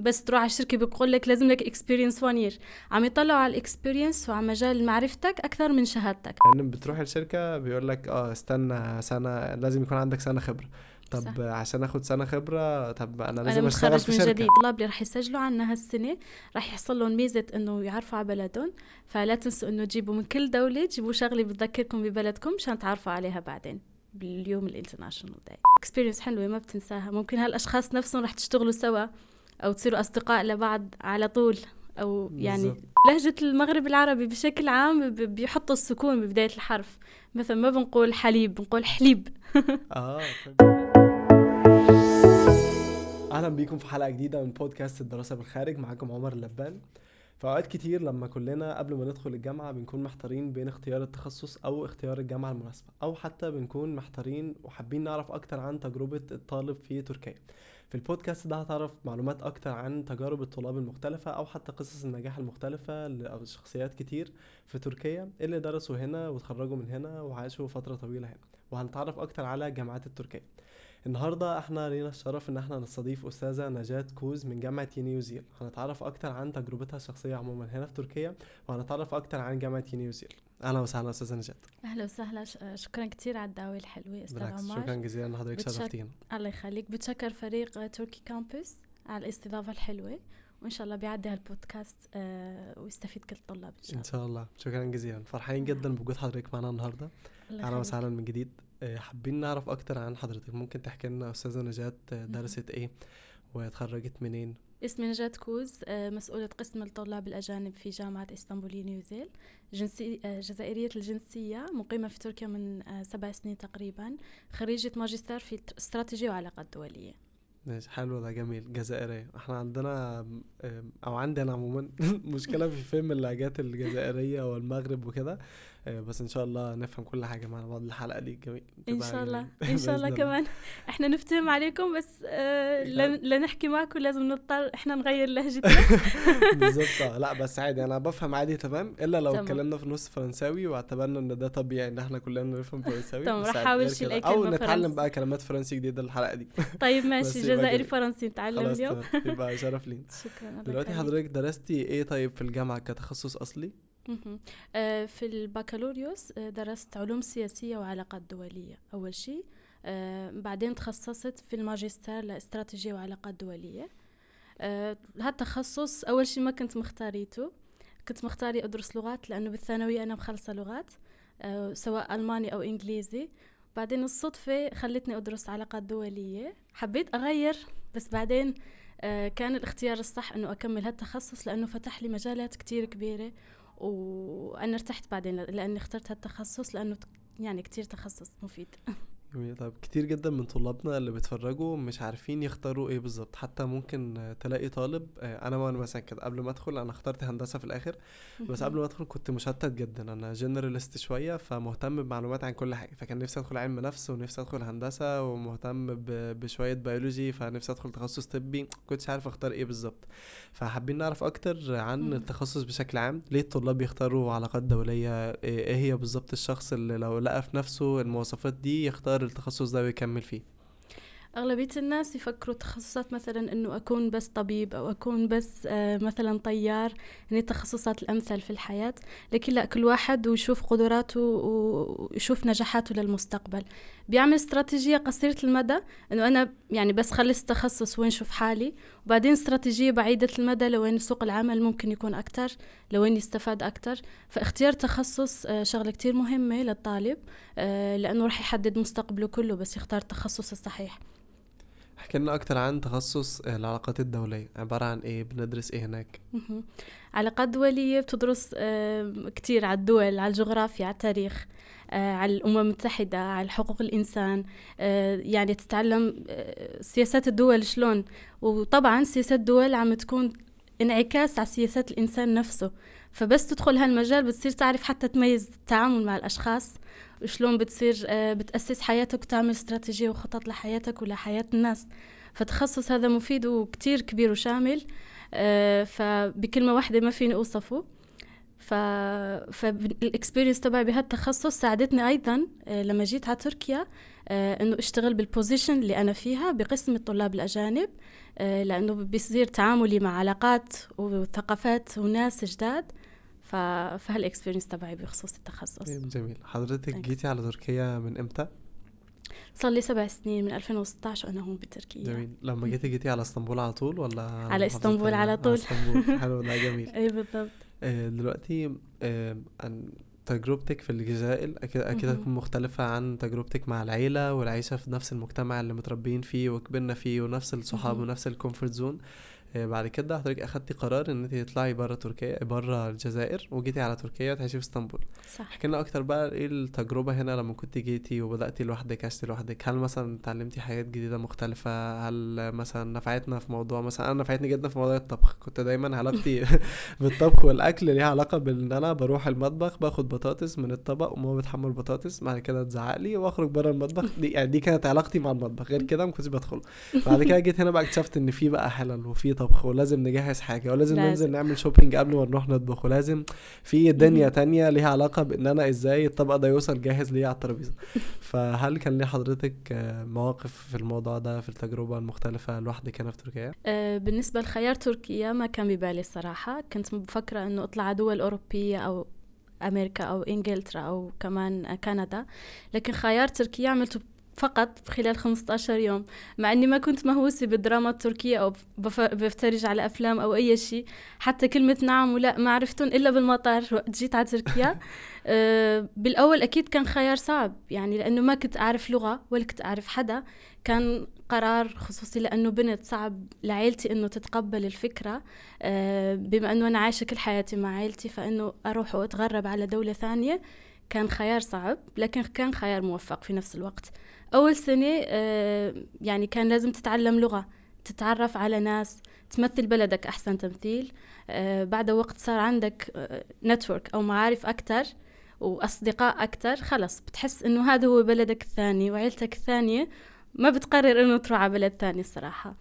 بس تروح على الشركة بيقول لك لازم لك experience 1 year عم يطلعوا على ال experience وعلى مجال معرفتك أكثر من شهادتك. يعني بتروح الشركة بيقول لك آه استنى سنة لازم يكون عندك سنة خبرة. طب صح. عشان آخد سنة خبرة طب أنا أنا لازم أشتغل متخرج في من شركة. جديد. الطلاب اللي رح يسجلوا عنا هالسنة رح يحصل لهم ميزة إنه يعرفوا على بلدهم. فلا تنسوا إنه تجيبوا من كل دولة تجيبوا شغلة بتذكركم ببلدكم مشان تعرفوا عليها بعدين باليوم ال international day experience حلوة ما بتنساها. ممكن هالأشخاص نفسهم رح تشتغلوا سوا. أو تصيروا أصدقاء لبعض على طول. أو يعني بالظبط. لهجة المغرب العربي بشكل عام بيحطوا السكون ببداية الحرف. مثلا ما بنقول حليب بنقول حليب. آه أهلا بيكم في حلقة جديدة من بودكاست الدراسة بالخارج. معاكم عمر اللبان. في أوقات كتير لما كلنا قبل ما ندخل الجامعة بنكون محتارين بين اختيار التخصص أو اختيار الجامعة المناسبة أو حتى بنكون محتارين وحابين نعرف أكتر عن تجربة الطالب في تركيا. في البودكاست ده هتعرف معلومات أكتر عن تجارب الطلاب المختلفة أو حتى قصص النجاح المختلفة لشخصيات كتير في تركيا اللي درسوا هنا وتخرجوا من هنا وعاشوا فترة طويلة هنا. وهنتعرف أكتر على الجامعات التركية. النهارده إحنا لينا الشرف إن إحنا نستضيف أستاذة نجاة كوز من جامعة ينيوزيل هنتعرف أكتر عن تجربتها الشخصية عموما هنا في تركيا وهنتعرف أكتر عن جامعة ينيوزيل أهلا وسهلا أستاذة نجاة. أهلا وسهلا. شكرا كثير على الدعوة الحلوة أستاذ بالعكس عمر. شكرا جزيلا ان حضرتك بتشك- شرفتينا. الله يخليك. بتشكر فريق تركي كامبس على الاستضافة الحلوة وإن شاء الله بيعدي هالبودكاست آه، ويستفيد كل الطلاب إن شاء إن الله. شاء الله. شكرا جزيلا. فرحانين جدا بوجود حضرتك معنا النهارده. أهلا. وسهلا من جديد. آه، حابين نعرف أكتر عن حضرتك. ممكن تحكي لنا أستاذة نجاة آه، درست إيه واتخرجت منين؟ اسمي نجاة كوز آه، مسؤولة قسم الطلاب الأجانب في جامعة إسطنبول نيوزيل جنسي آه، جزائرية الجنسية مقيمة في تركيا من آه، سبع سنين تقريبا. خريجة ماجستير في تر- استراتيجية وعلاقات دولية. ماشي حلو ده جميل. جزائرية. إحنا عندنا أو عندي أنا عموما مشكلة في فهم اللهجات الجزائرية والمغرب وكده. بس إن شاء الله نفهم كل حاجة مع بعض الحلقة دي جميل تبقى شاء الله جميل. إن شاء الله كمان إحنا نفتهم عليكم بس آه، لن- لنحكي معكم لازم نضطر إحنا نغير لهجتنا بالظبط آه، لا بس عادي أنا بفهم عادي تمام إلا لو. اتكلمنا في نص فرنساوي واعتبرنا إن ده طبيعي إن إحنا كلنا نفهم فرنساوي تمام، بس راح عادي، أحاول غير شيل كده. أي أو نتعلم. بقى كلمات فرنسي جديدة الحلقة دي طيب ماشي جزائري. فرنسي نتعلم اليوم يبقى شرف لينا شكرا دلوقتي. حضرتك درستي إيه طيب في الجامعة كتخصص أصلي. آه، في البكالوريوس آه، درست علوم سياسية وعلاقات دولية أول شيء. آه، بعدين تخصصت في الماجستير لاستراتيجية وعلاقات دولية. آه، هالتخصص أول شيء ما كنت مختاريته. كنت مختاري أدرس لغات لأنه بالثانوية أنا مخلصة لغات آه، سواء ألماني أو إنجليزي. بعدين الصدفة خلتني أدرس علاقات دولية. حبيت أغير بس بعدين آه، كان الاختيار الصح إنه أكمل هالتخصص لأنه فتح لي مجالات كتير كبيرة. وأنا ارتحت بعدين لأني اخترت هالتخصص لأنه يعني كتير تخصص مفيد. جميل. طب كتير جدا من طلابنا اللي بيتفرجوا مش عارفين يختاروا إيه بالظبط. حتى ممكن تلاقي طالب آه، أنا وأنا مثلا كده قبل ما أدخل أنا اخترت هندسة في الآخر بس قبل ما أدخل كنت مشتت جدا. أنا generalist شوية فمهتم بمعلومات عن كل حاجة. فكان نفسي أدخل علم نفس ونفسي أدخل هندسة ومهتم بشوية بيولوجي فنفسي أدخل تخصص طبي. كنتش عارف أختار إيه بالظبط. فحابين نعرف أكتر عن. التخصص بشكل عام. ليه الطلاب يختاروا علاقات دولية؟ إيه إيه هي بالظبط الشخص اللي لو لقى في نفسه المواصفات دي يختار التخصص ده ويكمل فيه؟ أغلبية الناس يفكروا تخصصات مثلا إنه أكون بس طبيب أو أكون بس آه، مثلا طيار يعني التخصصات الأمثل في الحياة. لكن لا كل واحد ويشوف قدراته ويشوف نجاحاته للمستقبل. بيعمل استراتيجية قصيرة المدى إنه أنا يعني بس خلص تخصص وين شوف حالي وبعدين استراتيجية بعيدة المدى لوين سوق العمل ممكن يكون أكتر لوين يستفاد أكتر. فاختيار تخصص آه، شغلة كتير مهمة للطالب آه، لأنه رح يحدد مستقبله كله بس يختار التخصص الصحيح. احكي لنا أكتر عن تخصص آه، العلاقات الدولية. عبارة عن إيه؟ بندرس إيه هناك. علاقات دولية بتدرس كتير على الدول على الجغرافيا على التاريخ. على الأمم المتحدة على حقوق الإنسان. آه، يعني تتعلم آه، سياسات الدول شلون. وطبعا سياسات الدول عم تكون انعكاس على سياسات الإنسان نفسه. فبس تدخل هالمجال بتصير تعرف حتى تميز التعامل مع الأشخاص. وشلون بتصير آه، بتأسس حياتك وتعمل استراتيجية وخطط لحياتك ولحياة الناس. فتخصص هذا مفيد وكتير كبير وشامل. آه، فبكلمة واحدة ما فيني أوصفه. ف فال experience تبعي بهالتخصص ساعدتني أيضا آه، لما جيت على تركيا آه، إنه أشتغل بال position اللي أنا فيها بقسم الطلاب الأجانب آه، لأنه بيصير تعاملي مع علاقات وثقافات وناس جداد ف... فهال experience تبعي بخصوص التخصص. طيب، جميل. حضرتك جيتي على تركيا من إمتى؟ صار لي سبع سنين من 2016 وأنا هون بتركيا. جميل. لما جيتي جيتي على إسطنبول على طول ولا على إسطنبول على طول. على إسطنبول. حلو ده جميل. اي بالضبط. آه، دلوقتي آه، تجربتك في الجزائر أكيد أكيد هتكون مختلفة عن تجربتك مع العيلة والعيشة في نفس المجتمع اللي متربيين فيه وكبرنا فيه ونفس الصحاب ونفس ال comfort zone بعد كده حضرتك أخدتي قرار إن انت تطلعي بره تركيا بره الجزائر وجيتي على تركيا تعيشي في إسطنبول. صح. احكي لنا أكتر بقى إيه التجربة هنا لما كنت جيتي وبدأتي لوحدك عشتي لوحدك؟ هل مثلا اتعلمتي حاجات جديدة مختلفة؟ هل مثلا نفعتنا في موضوع مثلا؟ أنا نفعتني جدا في موضوع الطبخ. كنت دايما علاقتي بالطبخ والأكل ليها علاقة بإن أنا بروح المطبخ باخد بطاطس من الطبق وماما بتحمر بطاطس بعد كده تزعق لي وأخرج بره المطبخ. دي يعني دي كانت علاقتي مع المطبخ غير كده ما كنتش بدخل. بعد كده جيت هنا بقى اكتشفت إن في بقى حلل وفي طبخ ولازم نجهز حاجة ولازم لازم. ننزل نعمل شوبينج قبل ما نروح نطبخ ولازم في دنيا تانية ليها علاقة بإن أنا إزاي الطبق ده يوصل جاهز ليا على الترابيزة. فهل كان ليه حضرتك مواقف في الموضوع ده في التجربة المختلفة لوحدك هنا في تركيا؟ أه بالنسبة لخيار تركيا ما كان ببالي الصراحة. كنت مفكرة إنه أطلع على دول أوروبية أو أمريكا أو إنجلترا أو كمان كندا. لكن خيار تركيا عملته فقط خلال 15 يوم مع إني ما كنت مهووسة بالدراما التركية أو بفترج على أفلام أو أي شيء حتى كلمة نعم ولا ما عرفتهم إلا بالمطار وقت جيت على تركيا. أه بالأول أكيد كان خيار صعب يعني لأنه ما كنت أعرف لغة ولا كنت أعرف حدا. كان قرار خصوصي لأنه بنت صعب لعيلتي إنه تتقبل الفكرة. أه بما إنه أنا عايشة كل حياتي مع عيلتي فإنه أروح وأتغرب على دولة ثانية. كان خيار صعب لكن كان خيار موفق في نفس الوقت. أول سنة آه، يعني كان لازم تتعلم لغة تتعرف على ناس تمثل بلدك أحسن تمثيل. آه، بعد وقت صار عندك نتورك آه، أو معارف أكتر وأصدقاء أكتر خلص بتحس إنه هذا هو بلدك الثاني وعيلتك الثانية. ما بتقرر إنه تروح على بلد ثاني الصراحة.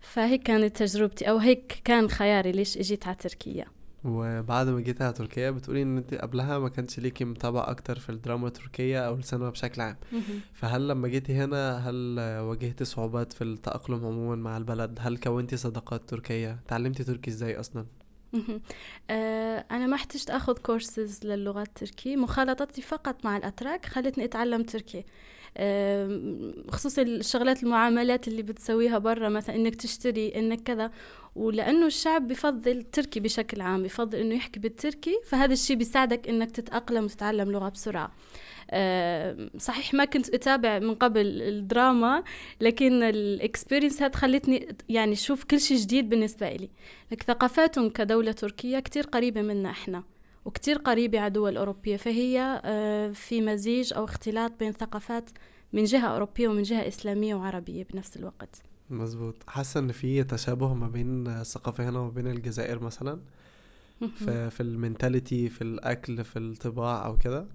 فهيك كانت تجربتي أو هيك كان خياري ليش إجيت على تركيا. وبعد ما جيت على تركيا بتقولي إن أنت قبلها ما كانش ليكي متابعة أكتر في الدراما التركية أو السينما بشكل عام. فهل لما جيتي هنا هل واجهتي صعوبات في التأقلم عموما مع البلد؟ هل كونتي صداقات تركية؟ تعلمتي تركي إزاي أصلا؟ آه، أنا ما احتجت أخذ كورسز للغة التركي مخالطتي فقط مع الأتراك خلتني أتعلم تركي. خصوصا الشغلات المعاملات اللي بتسويها برا مثلا إنك تشتري إنك كذا. ولأنه الشعب بفضل تركي بشكل عام بفضل إنه يحكي بالتركي فهذا الشيء بيساعدك إنك تتأقلم وتتعلم لغة بسرعة. صحيح ما كنت أتابع من قبل الدراما لكن الإكسبيرينس هاد خلتني يعني أشوف كل شيء جديد بالنسبة لي. لك ثقافتهم كدولة تركية كتير قريبة منا إحنا. وكتير قريبة على دول أوروبية فهي آه، في مزيج أو اختلاط بين ثقافات من جهة أوروبية ومن جهة إسلامية وعربية بنفس الوقت. مظبوط. حاسة إن في تشابه ما بين الثقافة هنا وما بين الجزائر مثلا؟ في, في المنتاليتي في الأكل في الطباع أو كده؟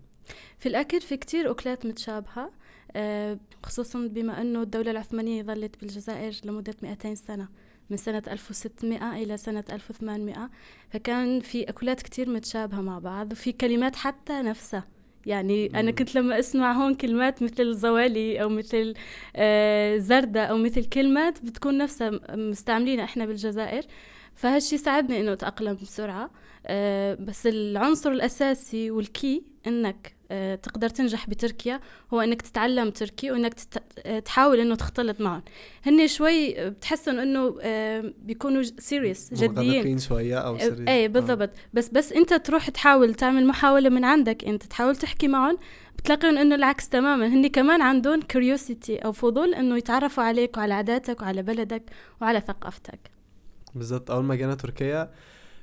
في الأكل في كتير أكلات متشابهة آه، خصوصا بما أنه الدولة العثمانية ظلت بالجزائر لمدة 200 سنة. من سنة 1600 إلى سنة 1800 فكان في أكلات كتير متشابهة مع بعض وفي كلمات حتى نفسها. يعني أنا كنت لما أسمع هون كلمات مثل الزوالي أو مثل آه زردة أو مثل كلمات بتكون نفسها مستعملينها إحنا بالجزائر. فهالشي ساعدني إنه أتأقلم بسرعة. آه بس العنصر الأساسي وال key إنك تقدر تنجح بتركيا هو إنك تتعلم تركي وإنك آه، تحاول إنه تختلط معهم. هن شوي بتحسن إنه آه، بيكونوا serious جديين. شوية أو serious اي بالضبط. بس بس أنت تروح تحاول تعمل محاولة من عندك أنت تحاول تحكي معهم بتلاقيهم إنه العكس تماما. هن كمان عندهم curiosity أو فضول إنه يتعرفوا عليك وعلى عاداتك وعلى بلدك وعلى ثقافتك. بالضبط. أول ما جينا تركيا آه،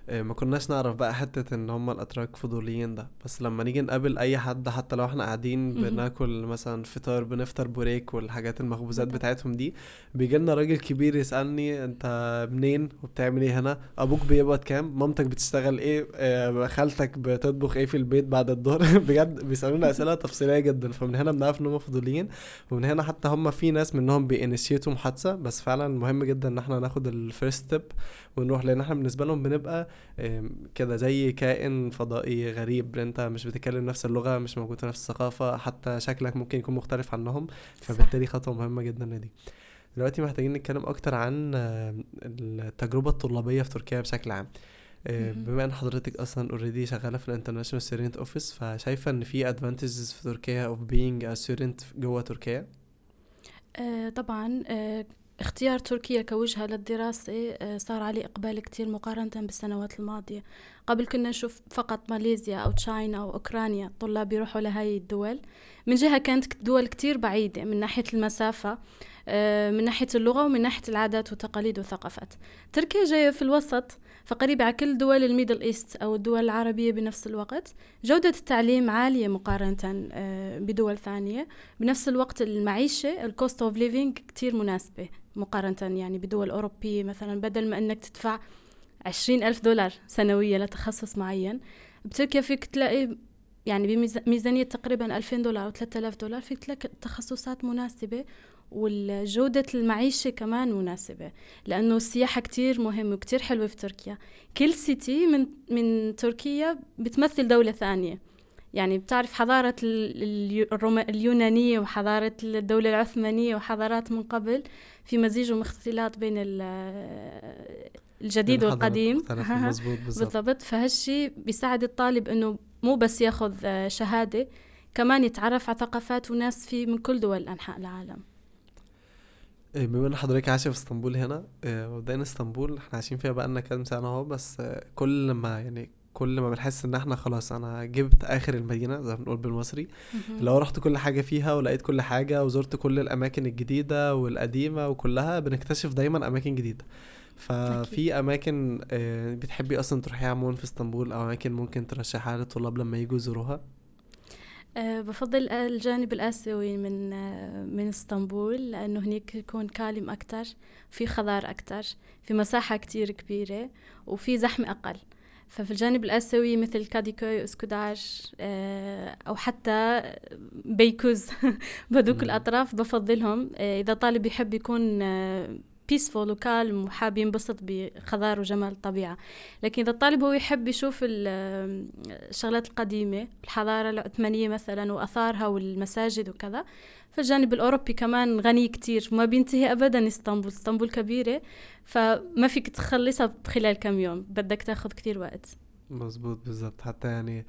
ما كناش نعرف بقى حتة إن هم الأتراك فضوليين ده. بس لما نيجي نقابل أي حد حتى لو إحنا قاعدين بناكل مثلا فطار بنفطر بوريك والحاجات المخبوزات بتاعتهم دي بيجي لنا راجل كبير يسألني أنت منين وبتعمل إيه هنا؟ أبوك بيقبض كام؟ مامتك بتشتغل إيه؟ آه، خالتك بتطبخ إيه في البيت بعد الظهر؟ بجد بيسألونا أسئلة تفصيلية جدا. فمن هنا بنعرف إن هم فضوليين ومن هنا حتى هم في ناس منهم بي initiate وا محادثه بس فعلا مهم جدا إن إحنا ناخد ال first step ونروح لأن إحنا بالنسبة لهم بنبقى كده زي كائن فضائي غريب أنت مش بتتكلم نفس اللغة مش موجود في نفس الثقافة حتى شكلك ممكن يكون مختلف عنهم. فبالتالي خطوة مهمة جدا دي دلوقتي محتاجين نتكلم أكتر عن التجربة الطلابية في تركيا بشكل عام. بما إن حضرتك أصلا already شغالة في ال international student office فشايفة إن في advantages في تركيا of being a student جوه تركيا؟ آه، طبعا آه، اختيار تركيا كوجهة للدراسة آه، صار عليه إقبال كتير مقارنة بالسنوات الماضية. قبل كنا نشوف فقط ماليزيا أو China أو أوكرانيا طلاب يروحوا لهاي الدول. من جهة كانت دول كتير بعيدة من ناحية المسافة آه، من ناحية اللغة ومن ناحية العادات والتقاليد والثقافات. تركيا جاية في الوسط فقريبة على كل دول ال Middle East أو الدول العربية بنفس الوقت. جودة التعليم عالية مقارنة آه، بدول ثانية. بنفس الوقت المعيشة ال cost of living كتير مناسبة مقارنة يعني بدول أوروبية. مثلا بدل ما أنك تدفع عشرين ألف دولار سنوية لتخصص معين بتركيا فيك تلاقي يعني بميزانية تقريبا ألفين دولار أو ثلاثة آلاف دولار فيك تلاقي تخصصات مناسبة وجودة المعيشة كمان مناسبة لأنه السياحة كتير مهمة وكتير حلوة في تركيا. كل city من, من تركيا بتمثل دولة ثانية. يعني بتعرف حضارة اليونانية وحضارة الدولة العثمانية وحضارات من قبل في مزيج ومختلط بين ال- الجديد والقديم. بالضبط. فهالشي بيساعد الطالب إنه مو بس ياخذ آه، شهادة كمان يتعرف على ثقافات وناس في من كل دول أنحاء العالم. بما ان حضرتك عايشة في اسطنبول هنا آه، مبدئيا اسطنبول إحنا عايشين فيها بقالنا كام سنة اهو بس آه، كل ما يعني كل ما بنحس ان إحنا خلاص أنا جبت آخر المدينة زي ما بنقول بالمصري. لو رحت كل حاجة فيها ولقيت كل حاجة وزرت كل الأماكن الجديدة والقديمة وكلها بنكتشف دايما أماكن جديدة. ففي أماكن آه، بتحبي أصلا تروحيها عموما في اسطنبول أو أماكن ممكن ترشحها للطلاب لما يجوا يزوروها؟ أه بفضل الجانب الآسيوي من أه من إسطنبول لأنه هناك يكون كالم أكتر في خضار أكتر في مساحة كتير كبيرة وفي زحمة أقل ففي الجانب الآسيوي مثل كاديكوي اسكودار أه أو حتى بيكوز بهذوك مم. الأطراف بفضلهم إذا طالب يحب يكون peaceful و calm وحاب ينبسط بخضار وجمال الطبيعة. لكن إذا الطالب هو يحب يشوف ال- الشغلات القديمة الحضارة العثمانية مثلا وأثارها والمساجد وكذا فالجانب الأوروبي كمان غني كتير ما بينتهي أبدا إسطنبول. إسطنبول كبيرة فما فيك تخلصها بخلال كم يوم بدك تأخذ كتير وقت. مظبوط بالظبط حتى يعني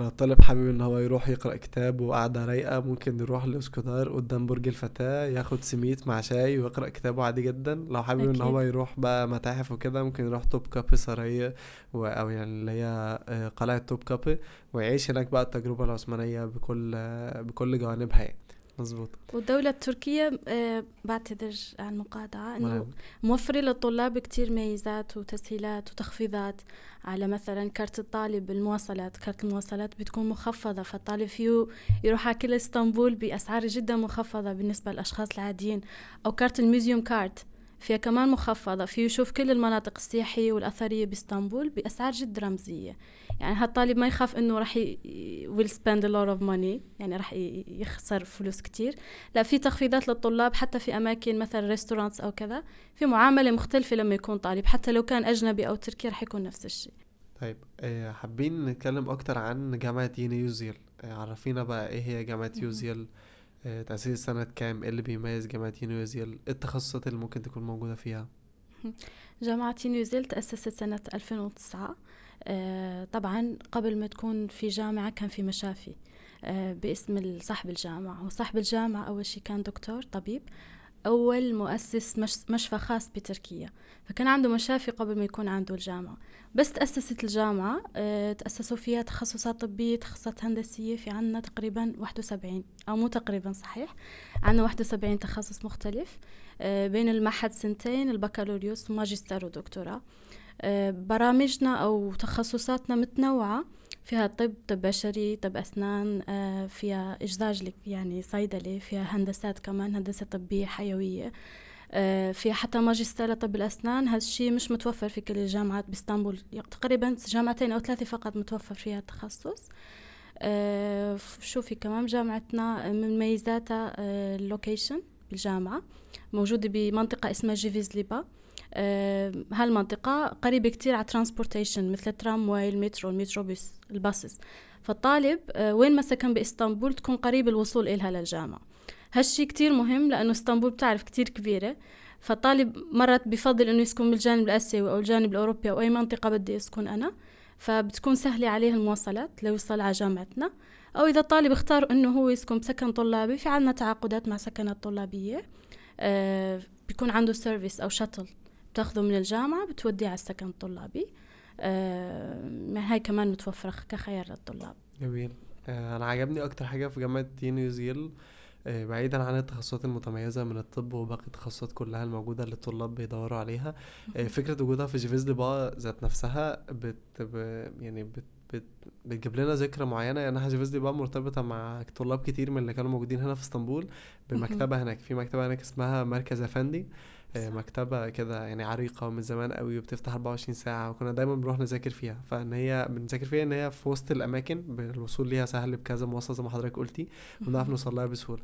لو الطالب حابب إن هو يروح يقرأ كتاب وقعدة رايقة ممكن يروح لاسكودار قدام برج الفتاة ياخد سميت مع شاي ويقرأ كتابه عادي جدا لو حابب إن أكيد. هو يروح بقى متاحف وكده ممكن يروح توب كابي سرايا و- أو يعني اللي هي آه، قلعة توب كابي ويعيش هناك بقى التجربة العثمانية بكل آه، بكل جوانبها يعني مظبوط والدولة التركية آه، بعتذر عن المقاطعة إنه مهم. موفرة للطلاب كتير ميزات وتسهيلات وتخفيضات على مثلا كارت الطالب المواصلات. كارت المواصلات بتكون مخفضة فالطالب فيه يروح على كل إسطنبول بأسعار جدا مخفضة بالنسبة للأشخاص العاديين. أو كارت ال museum card. فيها كمان مخفضة فيه يشوف كل المناطق السياحية والأثرية بإسطنبول بأسعار جد رمزية. يعني هالطالب ما يخاف إنه رح ي... will spend a lot of money يعني رح يخسر فلوس كتير. لا في تخفيضات للطلاب حتى في أماكن مثلا restaurants أو كذا. في معاملة مختلفة لما يكون طالب حتى لو كان أجنبي أو تركي رح يكون نفس الشيء. طيب آه، حابين نتكلم أكتر عن جامعة يوزيل. آه، عرفينا بقى إيه هي جامعة. يوزيل. تأسيس سنة كام؟ إيه اللي بيميز جامعة يني يوزيل إيه التخصصات اللي ممكن تكون موجودة فيها؟ جامعة يني يوزيل تأسست سنة 2009 آه، طبعا قبل ما تكون في جامعة كان في مشافي. آه، باسم صاحب الجامعة. وصاحب الجامعة أول شيء كان دكتور طبيب. أول مؤسس مش مشفى خاص بتركيا فكان عنده مشافي قبل ما يكون عنده الجامعة. بس تأسست الجامعة آه، تأسسوا فيها تخصصات طبية تخصصات هندسية في عنا تقريبا 71 أو مو تقريبا صحيح؟ عنا 71 تخصص مختلف آه، بين المعهد سنتين البكالوريوس وماجستير ودكتوراه. آه، برامجنا أو تخصصاتنا متنوعة فيها طب طب بشري طب أسنان آه، فيها إجزاج يعني صيدلة فيها هندسات كمان هندسة طبية حيوية آه، فيها حتى ماجستير لطب الأسنان. هذا الشيء مش متوفر في كل الجامعات بإسطنبول. تقريبا جامعتين أو ثلاثة فقط متوفر فيها التخصص. آه، شوفي كمان؟ جامعتنا من ميزاتها اللوكيشن بالجامعة موجودة بمنطقة اسمها جيفيزلي باغ هالمنطقة قريبة كتير على transportation مثل الترام واي المترو المتروبيس ال buses فالطالب آه، وين ما سكن بإسطنبول تكون قريب الوصول إلها للجامعة. هالشي كتير مهم لأنه إسطنبول بتعرف كتير كبيرة. فالطالب مرات بفضل إنه يسكن بالجانب الآسيوي أو الجانب الأوروبي أو أي منطقة بدي أسكن أنا. فبتكون سهلة عليه المواصلات ليوصل على جامعتنا. أو إذا الطالب اختار إنه هو يسكن بسكن طلابي في عنا تعاقدات مع سكنات طلابية آه بيكون عنده service أو shuttle بتاخذه من الجامعة بتوديه على السكن الطلابي. آه هاي كمان متوفرة كخيار للطلاب. جميل. آه أنا عجبني أكتر حاجة في جامعة يني يوزيل آه، بعيدا عن التخصصات المتميزة من الطب وباقي التخصصات كلها الموجودة اللي الطلاب بيدوروا عليها. آه، فكرة وجودها في جيفيز با ذات نفسها بت يعني بت بت بتجيب لنا ذكرى معينة يعني جيفيز با مرتبطة مع طلاب كتير من اللي كانوا موجودين هنا في إسطنبول بمكتبة هناك. في مكتبة هناك اسمها مركز أفندي. آه، مكتبة كده يعني عريقة ومن زمان قوي وبتفتح 24 ساعة وكنا دايما بنروح نذاكر فيها. فإن هي بنذاكر فيها إن هي في وسط الأماكن الوصول ليها سهل بكذا مواصلة زي ما حضرتك قلتي ونعرف نوصل لها بسهولة.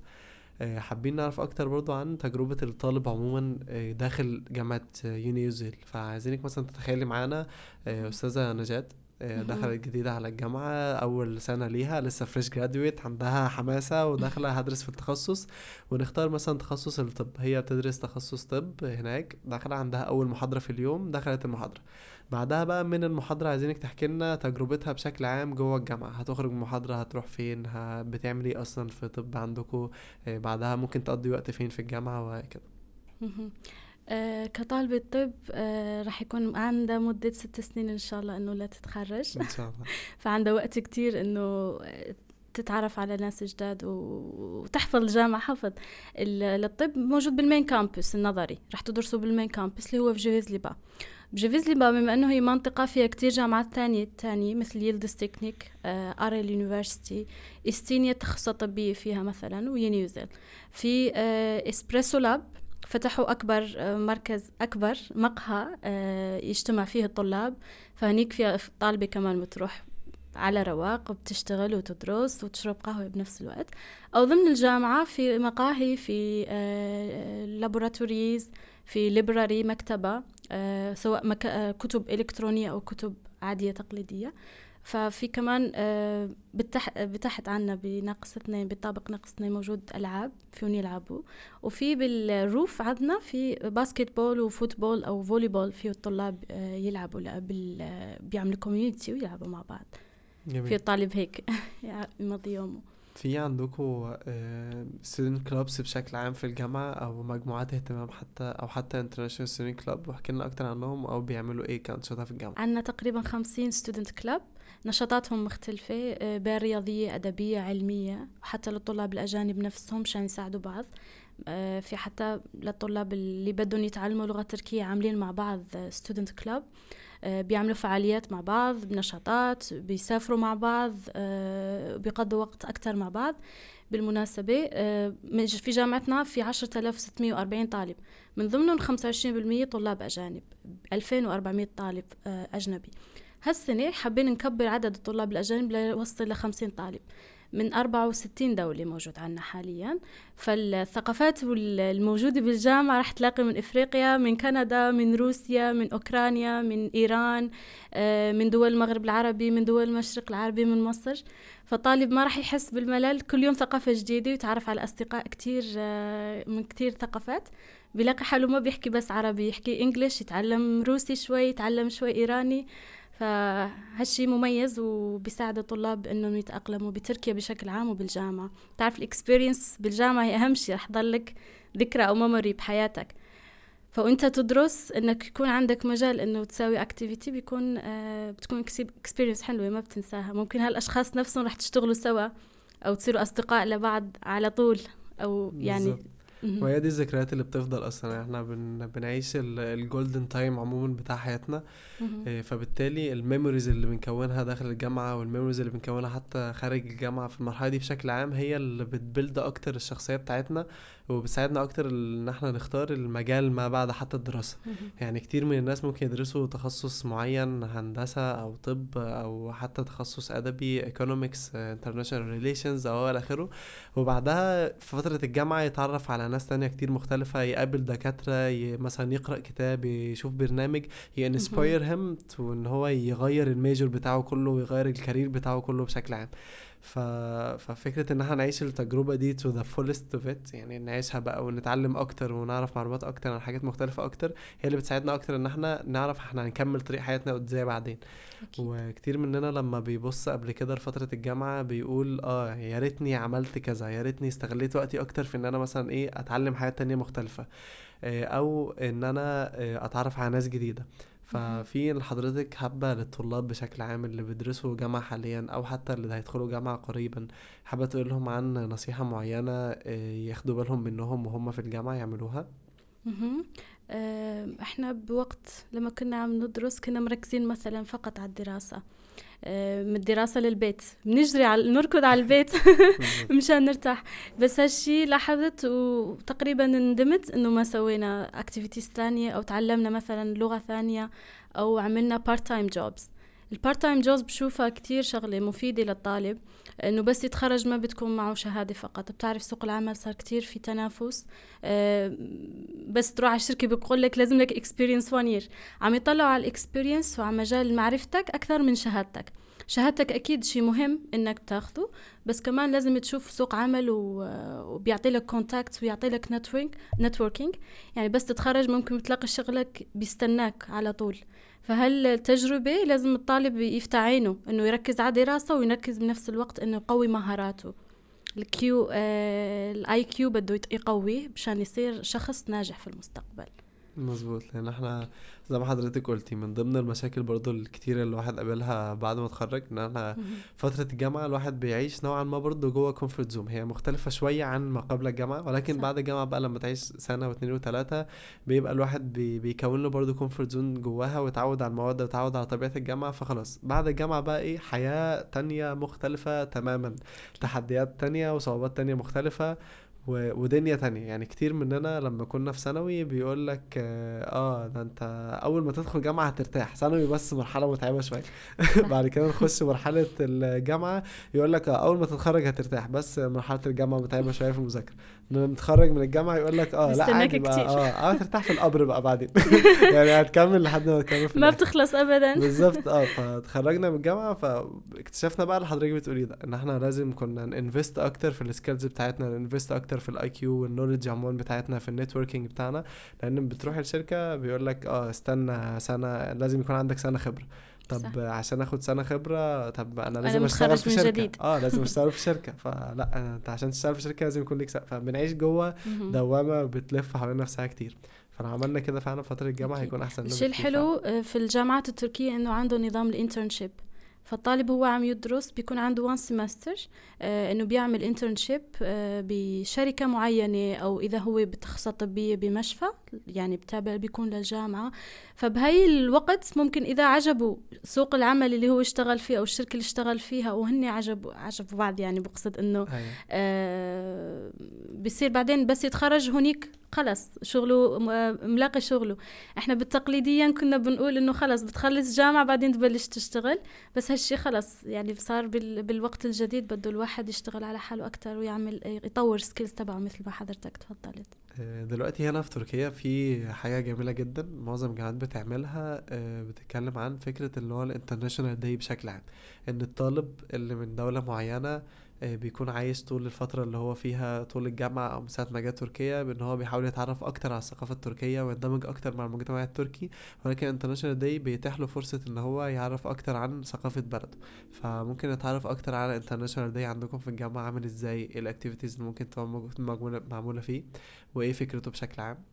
آه، حابين نعرف أكتر برضو عن تجربة الطالب عموما آه، داخل جامعة يونيوزيل فعايزينك مثلا تتخيلي معانا أستاذة نجاة دخلت جديدة على الجامعة أول سنة ليها لسه فريش جرادويت عندها حماسة وداخلة هدرس في التخصص. ونختار مثلا تخصص الطب هي بتدرس تخصص طب هناك داخلة عندها أول محاضرة في اليوم دخلت المحاضرة. بعدها بقى من المحاضرة عايزينك تحكي لنا تجربتها بشكل عام جوه الجامعة. هتخرج من المحاضرة هتروح فين؟ بتعمل إيه أصلا في طب عندكم آه، بعدها ممكن تقضي وقت فين في الجامعة؟ وهكذا. آه كطالبة طب آه رح يكون عندها مدة ست سنين إن شاء الله إنه لا تتخرج. إن شاء الله. فعندها وقت كتير إنه تتعرف على ناس جداد وتحفظ الجامعة حفظ الطب موجود بال main campus النظري. رح تدرسه بال main campus اللي هو في جيفيزلي باغ. بجيفيزلي باغ بما إنه هي منطقة فيها كتير جامعات ثانية تانية مثل يلدس تكنيك آه اريل University استينيا تخصصات طبية فيها مثلا ويني يوزيل في آه Espresso Lab فتحوا أكبر آه، مركز أكبر مقهى آه، يجتمع فيه الطلاب. فهنيك فيها طالبة كمان بتروح على رواق وبتشتغل وتدرس وتشرب قهوة بنفس الوقت. أو ضمن الجامعة في مقاهي في laboratories آه، في library مكتبة سواء كتب إلكترونية أو كتب عادية تقليدية. ففي كمان آه، بتحت بتحت عنا بناقص اثنين بالطابق ناقص اثنين موجود ألعاب فيهم يلعبوا. وفي بال roof عندنا في basketball و football أو volleyball فيه الطلاب آه، يلعبوا بيعملوا community ويلعبوا مع بعض. جميل. في طالب هيك يمضي يومه. في عندكم student clubs بشكل عام في الجامعة أو مجموعات اهتمام حتى أو حتى international student club واحكي لنا أكتر عنهم أو بيعملوا إيه كأنشطة في الجامعة. عندنا تقريبا خمسين student club نشاطاتهم مختلفة آه، بين رياضية أدبية علمية وحتى للطلاب الأجانب نفسهم مشان يساعدوا بعض. آه، في حتى للطلاب اللي بدهم يتعلموا لغة تركية عاملين مع بعض student club بيعملوا فعاليات مع بعض بنشاطات بيسافروا مع بعض آه، بيقضوا وقت أكتر مع بعض. بالمناسبة في جامعتنا في 10640 طالب. من ضمنهم 25% طلاب أجانب 2400 طالب أجنبي. هالسنة حابين نكبر عدد الطلاب الأجانب لوصل ل 50 طالب من 64 دولة موجود عنا حاليا. فالثقافات الموجودة بالجامعة رح تلاقي من إفريقيا من كندا من روسيا من أوكرانيا من إيران آه، من دول المغرب العربي من دول المشرق العربي من مصر. فالطالب ما رح يحس بالملل كل يوم ثقافة جديدة ويتعرف على أصدقاء كتير آه، من كتير ثقافات. بيلاقي حاله ما بيحكي بس عربي يحكي English يتعلم روسي شوي يتعلم شوي إيراني. فهالشي مميز وبيساعد الطلاب إنهم يتأقلموا بتركيا بشكل عام وبالجامعة. بتعرف ال experience بالجامعة هي أهم شيء رح تضلك ذكرى أو memory بحياتك. فوإنت تدرس إنك يكون عندك مجال إنه تساوي activity بيكون آه بتكون experience حلوة ما بتنساها. ممكن هالأشخاص نفسهم رح تشتغلوا سوا أو تصيروا أصدقاء لبعض على طول أو يعني بالزبط. وهي دي الذكريات اللي بتفضل أصلا. إحنا بن بنعيش ال golden time عموما بتاع حياتنا إيه، فبالتالي ال memories اللي بنكونها داخل الجامعة وال memories اللي بنكونها حتى خارج الجامعة في المرحلة دي بشكل عام هي اللي بت build أكتر الشخصية بتاعتنا وبتساعدنا أكتر إن إحنا نختار المجال ما بعد حتى الدراسة. يعني كتير من الناس ممكن يدرسوا تخصص معين هندسة أو طب أو حتى تخصص أدبي economics international relations أو إلى آخره. وبعدها في فترة الجامعة يتعرف على ناس تانية كتير مختلفة يقابل دكاترة ي... مثلا يقرأ كتاب يشوف برنامج ي inspire him إن هو يغير ال major بتاعه كله ويغير ال career بتاعه كله بشكل عام. ف... ففكرة إن إحنا نعيش التجربة دي to the fullest of it يعني نعيشها بقى ونتعلم أكتر ونعرف معلومات أكتر عن حاجات مختلفة أكتر هي اللي بتساعدنا أكتر إن إحنا نعرف إحنا هنكمل طريق حياتنا إزاي بعدين أكيد. وكتير مننا لما بيبص قبل كده لفترة الجامعة بيقول آه يا ريتني عملت كذا يا ريتني استغليت وقتي أكتر في إن أنا مثلا إيه أتعلم حاجات تانية مختلفة آه، أو إن أنا آه، أتعرف على ناس جديدة ففي لحضرتك حابة للطلاب بشكل عام اللي بيدرسوا جامعة حاليا أو حتى اللي هيدخلوا جامعة قريبا حابة تقول لهم عن نصيحة معينة آه، ياخدوا بالهم منهم وهم في الجامعة يعملوها. آه، إحنا بوقت لما كنا عم ندرس كنا مركزين مثلا فقط على الدراسة. من الدراسة للبيت. بنجري على نركض على البيت مشان نرتاح. بس هالشي لاحظت وتقريبا ندمت إنه ما سوينا activities ثانية أو تعلمنا مثلا لغة ثانية أو عملنا part time jobs ال part time jobs بشوفها كتير شغلة مفيدة للطالب إنه بس يتخرج ما بتكون معه شهادة فقط بتعرف سوق العمل صار كتير في تنافس آه، بس تروح على الشركة بيقول لك لازم لك experience 1 year عم يطلعوا على ال experience وعلى مجال معرفتك أكثر من شهادتك. شهادتك أكيد شيء مهم إنك تاخذه بس كمان لازم تشوف سوق عمل وبيعطي لك contact ويعطي لك network networking يعني بس تتخرج ممكن تلاقي شغلك بيستناك على طول. فهالتجربة لازم الطالب يفتح عينه إنه يركز على دراسة ويركز بنفس الوقت إنه يقوي مهاراته. ال Q ال IQ بده يقويه مشان يصير شخص ناجح في المستقبل. مظبوط لأن إحنا زي ما حضرتك قلتي من ضمن المشاكل برضو الكتيرة اللي الواحد قابلها بعد ما اتخرج إن إحنا فترة الجامعة الواحد بيعيش نوعا ما برضو جوه comfort zone هي مختلفة شوية عن ما قبل الجامعة ولكن صح. بعد الجامعة بقى لما تعيش سنة واتنين وتلاتة بيبقى الواحد بي بيكون له برضو comfort zone جواها ويتعود على المواد ويتعود على طبيعة الجامعة فخلاص. بعد الجامعة بقى إيه حياة تانية مختلفة تماما. تحديات تانية وصعوبات تانية مختلفة. و... ودنيا تانية. يعني كتير مننا لما كنا في ثانوي بيقول لك آه ده أنت أول ما تدخل جامعة هترتاح. ثانوي بس مرحلة متعبة شوية. بعد كده نخش مرحلة الجامعة يقول لك آه أول ما تتخرج هترتاح. بس مرحلة الجامعة متعبة شوية في المذاكرة. لما نتخرج من الجامعة يقول لك آه لا عادي بقى. كتير. آه آه ترتاح في القبر بقى بعدين. يعني هتكمل لحد ما تكمل في ما. بتخلص ابدا. بالظبط آه فتخرجنا من الجامعة. فاكتشفنا بقى اللي حضرتك بتقوليه ده إن إحنا لازم كنا ن invest أكتر في ال skills بتاعتنا ن invest أكتر في ال IQ وال knowledge عموما بتاعتنا في ال networking بتاعنا لأن بتروح الشركة بيقول لك آه استنى سنة لازم يكون عندك سنة خبرة طب صح. عشان آخد سنة خبرة طب أنا أنا لازم أشتغل متخرج في من شركة جديد. آه لازم أشتغل في شركة فلأ أنت عشان تشتغل في شركة لازم يكون ليك فبنعيش جوه. دوامة بتلف حوالين نفسها كتير فلو عملنا كده فعلا فترة الجامعة. هيكون أحسن الشيء الحلو آه، في الجامعات التركية إنه عنده نظام ال internship فالطالب هو عم يدرس بيكون عنده one semester إنه بيعمل internship بشركة معينة أو إذا هو بتخصص طبية بمشفى. يعني بتابع بيكون للجامعة. فبهي الوقت ممكن إذا عجبه سوق العمل اللي هو اشتغل فيه أو الشركة اللي اشتغل فيها وهن عجبوا عجبوا بعض يعني بقصد إنه أيوة. آه، بصير بعدين بس يتخرج هونيك خلص شغله م- ملاقي شغله. إحنا بالتقليديا كنا بنقول إنه خلص بتخلص جامعة بعدين تبلش تشتغل. بس هالشي خلص يعني صار بال... بالوقت الجديد بده الواحد يشتغل على حاله أكتر ويعمل يطور skills تبعه مثل ما حضرتك تفضلت. آه، دلوقتي هنا في تركيا في حاجة جميلة جدا معظم الجامعات بتعملها آه، بتتكلم عن فكرة اللي هو ال international day بشكل عام إن الطالب اللي من دولة معينة آه، بيكون عايش طول الفترة اللي هو فيها طول الجامعة أو من ساعة ما جه تركيا بإن هو بيحاول يتعرف أكتر على الثقافة التركية ويندمج أكتر مع المجتمع التركي ولكن international day بيتيح له فرصة إن هو يعرف أكتر عن ثقافة بلده فممكن نتعرف أكتر على international day عندكم في الجامعة عامل إزاي إيه ال activities اللي ممكن تبقى معمولة فيه وإيه فكرته بشكل عام. آه،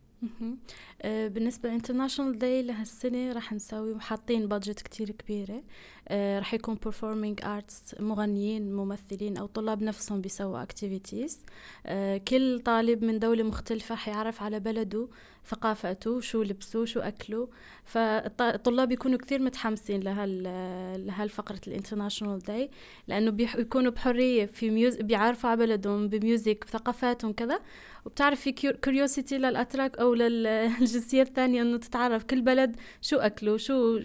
بالنسبة ل international day لهالسنة رح نسوي وحاطين budget كتير كبيرة. آه، رح يكون performing arts مغنيين ممثلين أو طلاب نفسهم بيسووا activities. آه، كل طالب من دولة مختلفة حيعرف على بلده ثقافته شو لبسه شو أكله. فالطلاب يكونوا كتير متحمسين لهال لهالفقرة ال international day لأنه بيكونوا بحرية في music بيعرفوا على بلدهم ب music بثقافاتهم كذا. وبتعرف في curiosity للأتراك أو للجنسيه الثانية إنه تتعرف كل بلد شو أكله شو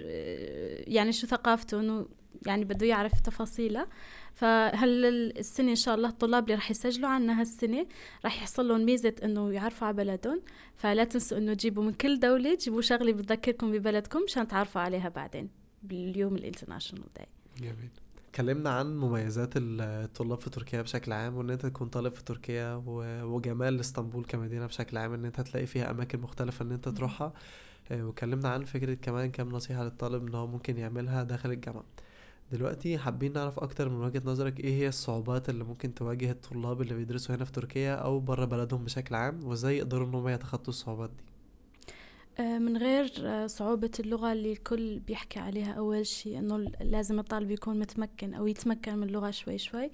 يعني شو ثقافته إنه يعني بده يعرف تفاصيلها. فهل السنة إن شاء الله الطلاب اللي رح يسجلوا عنا هالسنة رح يحصل لهم ميزة إنه يعرفوا على بلدهم. فلا تنسوا إنه تجيبوا من كل دولة تجيبوا شغلة بتذكركم ببلدكم مشان تعرفوا عليها بعدين باليوم الانترناشونال داي جميل. اتكلمنا عن مميزات الطلاب في تركيا بشكل عام وإن أنت تكون طالب في تركيا وجمال إسطنبول كمدينة بشكل عام إن أنت تلاقي فيها أماكن مختلفة إن أنت تروحها. آه، واتكلمنا عن فكرة كمان كام نصيحة للطالب إن هو ممكن يعملها داخل الجامعة. دلوقتي حابين نعرف أكتر من وجهة نظرك إيه هي الصعوبات اللي ممكن تواجه الطلاب اللي بيدرسوا هنا في تركيا أو بره بلدهم بشكل عام وإزاي يقدروا إن هم يتخطوا الصعوبات دي؟ من غير آه، صعوبة اللغة اللي الكل بيحكي عليها أول شيء إنه لازم الطالب يكون متمكن أو يتمكن من اللغة شوي شوي.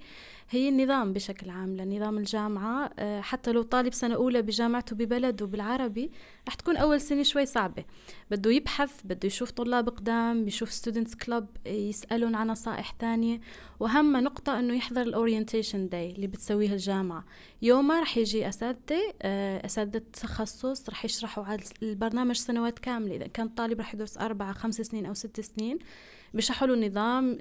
هي النظام بشكل عام لنظام الجامعة آه، حتى لو طالب سنة أولى بجامعته ببلده بالعربي رح تكون أول سنة شوي صعبة. بده يبحث بده يشوف طلاب قدام بيشوف students club يسألون عن نصائح تانية. وأهم نقطة إنه يحضر ال orientation day اللي بتسويها الجامعة. يومها رح يجي أساتذة آه، أساتذة تخصص رح يشرحوا على البرنامج سنوات كاملة. إذا كان طالب رح يدرس أربعة خمس سنين أو ست سنين بيشرحوا له النظام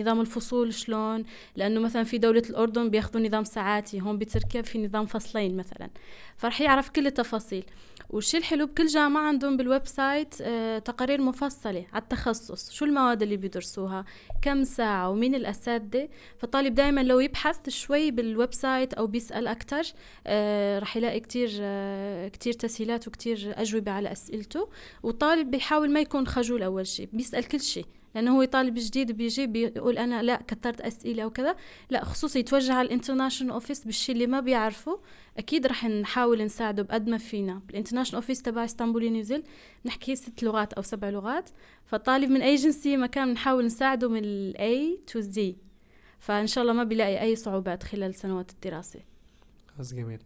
نظام الفصول شلون. لأنه مثلا في دولة الأردن بياخذوا نظام ساعاتي هون بتركيا في نظام فصلين مثلا. فرح يعرف كل التفاصيل. والشيء الحلو بكل جامعة عندهم بال website آه تقارير مفصلة على التخصص شو المواد اللي بيدرسوها كم ساعة ومين الأساتذة. فالطالب دائما لو يبحث شوي بال website أو بيسأل أكتر آه رح يلاقي كتير آه كتير تسهيلات وكتير أجوبة على أسئلته. والطالب بيحاول ما يكون خجول أول شيء بيسأل كل شيء لأنه هو طالب جديد بيجي بيقول أنا لا كترت أسئلة وكذا. لا خصوصي يتوجه على ال international office بالشيء اللي ما بيعرفه. أكيد رح نحاول نساعده بقد ما فينا. بال international office تبع إسطنبول يني يوزيل نحكي ست لغات أو سبع لغات. فالطالب من أي جنسية مكان بنحاول نساعده من ال A to Z فإن شاء الله ما بيلاقي أي صعوبات خلال سنوات الدراسة. جميل.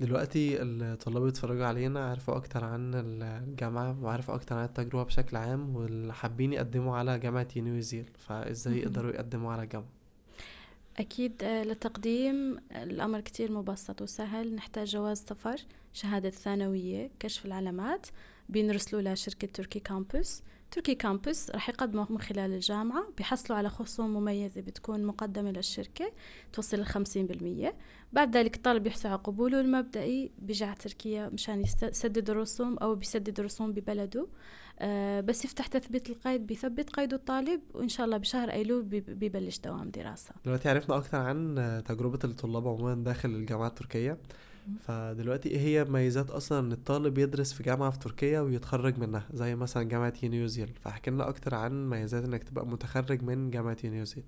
دلوقتي الطلاب بيتفرجوا علينا عرفوا أكتر عن الجامعة وعرفوا أكتر عن التجربة بشكل عام واللي حابين يقدموا على جامعة يني يوزيل فإزاي يقدروا يقدموا على الجامعة؟ أكيد آه، لتقديم الأمر كتير مبسط وسهل نحتاج جواز سفر شهادة ثانوية كشف العلامات بينرسلوا لشركة تركي كامبوس. تركي كامبوس رح يقدموا من خلال الجامعة. بيحصلوا على خصوم مميزة بتكون مقدمة للشركة توصل لخمسين بالمية. بعد ذلك الطالب يحصل على قبوله المبدئي بيجي على تركيا مشان يسدد الرسوم أو بيسدد الرسوم ببلده. آه بس يفتح تثبيت القيد بيثبت قيده الطالب وإن شاء الله بشهر أيلول بيبلش دوام دراسة. دلوقتي عرفنا أكثر عن تجربة الطلاب عموما داخل الجامعة التركية فدلوقتي إيه هي ميزات أصلا ان الطالب يدرس في جامعة في تركيا ويتخرج منها؟ زي مثلا جامعة يونيوزيل فاحكي لنا أكتر عن ميزات انك تبقى متخرج من جامعة يونيوزيل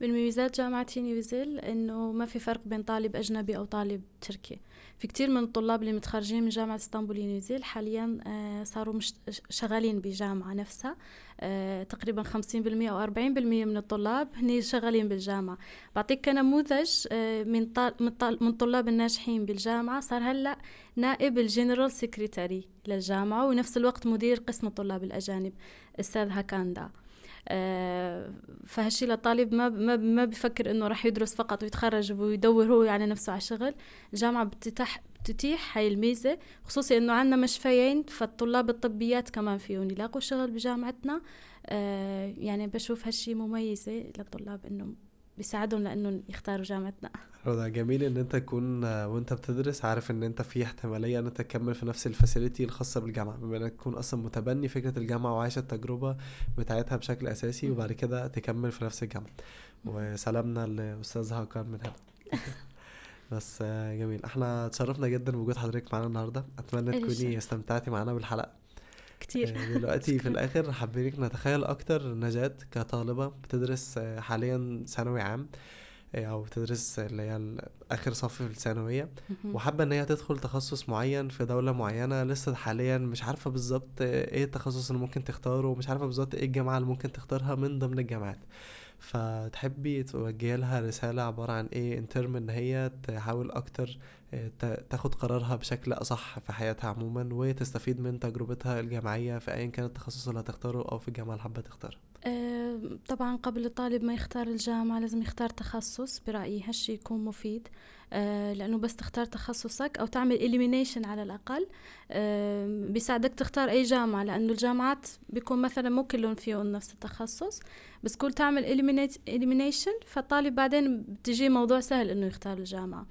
من مميزات جامعة نيوزيل إنه ما في فرق بين طالب أجنبي أو طالب تركي. في كتير من الطلاب اللي متخرجين من جامعة اسطنبول نيوزيل حاليا آه، صاروا مش شغالين بجامعة نفسها. آه، تقريبا خمسين بالمية أو أربعين بالمية من الطلاب هني شغالين بالجامعة. بعطيك كنموذج آه، من من طلاب الناجحين بالجامعة صار هلأ نائب الجنرال سكرتاري للجامعة ونفس الوقت مدير قسم الطلاب الأجانب أستاذ هاكاندا. فهالشي للطالب ما ما ما بفكر إنه راح يدرس فقط ويتخرج ويدور هو على نفسه على شغل. الجامعة بتتيح بتتيح هاي الميزة خصوصي إنه عندنا مشفيين فالطلاب الطبيات كمان فيهم يلاقوا شغل بجامعتنا. آه يعني بشوف هالشي مميزة للطلاب إنه بيساعدهم لأنه يختاروا جامعتنا. ده جميل إن أنت تكون وأنت بتدرس عارف إن أنت في احتمالية إن أنت تكمل في نفس الفاسيلتي الخاصة بالجامعة بما إنك تكون أصلا متبني فكرة الجامعة وعايش التجربة بتاعتها بشكل أساسي وبعد كده تكمل في نفس الجامعة. وسلامنا لأستاذ هاكر من هنا. بس جميل. إحنا اتشرفنا جدا بوجود حضرتك معانا النهارده. أتمنى تكوني استمتعتي معانا بالحلقة. كتير. آه، دلوقتي في الآخر حابين نتخيل أكتر نجاة كطالبة بتدرس حاليا ثانوي عام آه، أو بتدرس اللي هي آخر صف في الثانوية. وحابة إن هي تدخل تخصص معين في دولة معينة لسه حاليا مش عارفة بالظبط إيه التخصص اللي ممكن تختاره ومش عارفة بالظبط إيه الجامعة اللي ممكن تختارها من ضمن الجامعات. فتحبي توجهي لها رسالة عبارة عن إيه ان ترم إن هي تحاول أكتر آه، تاخد قرارها بشكل أصح في حياتها عموما وتستفيد من تجربتها الجامعية في ايا كان التخصص اللي هتختاره أو في الجامعة اللي حابة تختاره طبعا قبل الطالب ما يختار الجامعة لازم يختار تخصص برأيي هالشي يكون مفيد. آه، لأنه بس تختار تخصصك أو تعمل إليمينيشن على الأقل. آه، بيساعدك تختار أي جامعة لأنه الجامعات بيكون مثلا مو كلهم فيهم نفس التخصص. بس كل تعمل elimination فالطالب بعدين بتجي موضوع سهل إنه يختار الجامعة.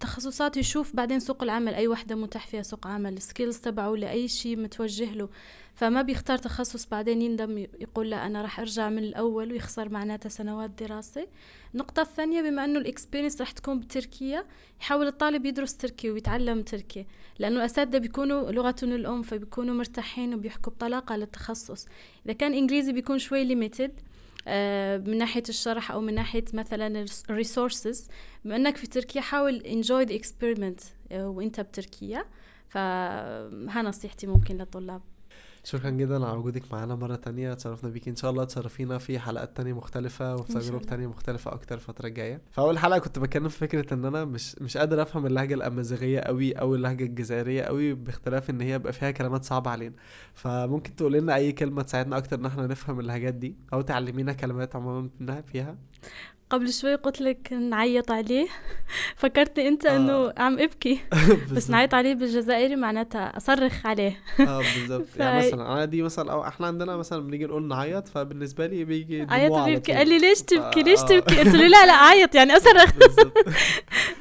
تخصصات يشوف بعدين سوق العمل أي وحدة متاح فيها سوق عمل ال skills تبعه لأي شيء متوجه له. فما بيختار تخصص بعدين يندم يقول لا أنا راح أرجع من الأول ويخسر معناتها سنوات دراسة. النقطة الثانية بما أنه ال experience راح تكون بتركيا يحاول الطالب يدرس تركي ويتعلم تركي لأنه الأساتذة بيكونوا لغتهم الأم فبيكونوا مرتاحين وبيحكوا بطلاقة للتخصص. إذا كان إنجليزي بيكون شوي limited من ناحية الشرح أو من ناحية مثلا ال resources بما أنك في تركيا حاول enjoy the experiment. آه، وأنت بتركيا. فها نصيحتي ممكن للطلاب. شكرا جدا على وجودك معانا مرة تانية. تشرفنا بيكي إن شاء الله تشرفينا في حلقات تانية مختلفة وفي تجارب تانية مختلفة أكتر الفترة الجاية. فاول حلقة كنت بتكلم في فكرة إن أنا مش مش قادر أفهم اللهجة الأمازيغية قوي أو اللهجة الجزائرية قوي باختلاف إن هي بقى فيها كلمات صعبة علينا. فممكن تقول لنا أي كلمة تساعدنا أكتر إن إحنا نفهم اللهجات دي أو تعلمينا كلمات عموما منها فيها. قبل شوي قلت لك نعيط عليه. فكرتني أنت آه. إنه عم أبكي. بس نعيط عليه بالجزائري معناتها أصرخ عليه. آه بالظبط ف... يعني مثلا أنا دي مثلا أو إحنا عندنا مثلا بنيجي نقول نعيط فبالنسبة لي بيجي عيط بيبكي قال لي ليش تبكي؟ ليش تبكي؟ قلت له لا لا عيط يعني أصرخ.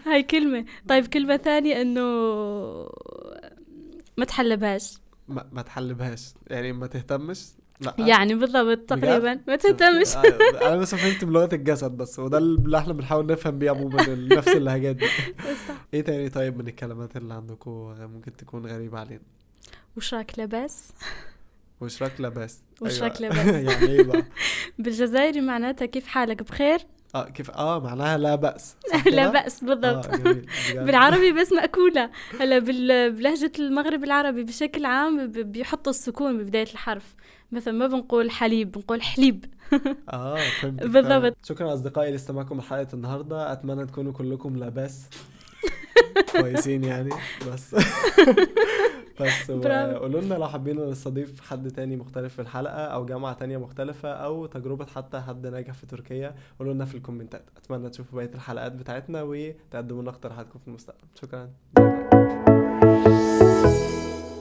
هاي كلمة. طيب كلمة ثانية إنه ما تحلبهاش. ما, ما تحلبهاش. يعني ما تهتمش؟ لا. يعني بالضبط تقريبا. ما تهتمش. آه، أنا بس فهمت بلغه الجسد بس وده اللي إحنا بنحاول نفهم بيه عموما نفس اللهجات دي. إيه تاني طيب من الكلمات اللي عندكم ممكن تكون غريبة علينا؟ وشراك لباس وشراك لباس وشراك أيوة. لباس يعني إيه بقى؟ بالجزائري معناتها كيف حالك؟ بخير؟ آه كيف؟ آه معناها لا بأس. لا بأس بالضبط. آه. بالعربي بس مأكولة. هلا بلهجة المغرب العربي بشكل عام بيحطوا السكون ببداية الحرف. مثلا ما بنقول حليب بنقول حليب. آه فهمت بالضبط. شكرا أصدقائي لاستماعكم لحلقه النهارده. أتمنى تكونوا كلكم لاباس. كويسين يعني بس. بس قولوا لنا لو حابين نستضيف حد تاني مختلف في الحلقة أو جامعة تانية مختلفة أو تجربة حتى حد ناجح في تركيا قولوا لنا في الكومنتات. أتمنى تشوفوا بقية الحلقات بتاعتنا وتقدموا لنا اقتراحاتكم في المستقبل. شكرا.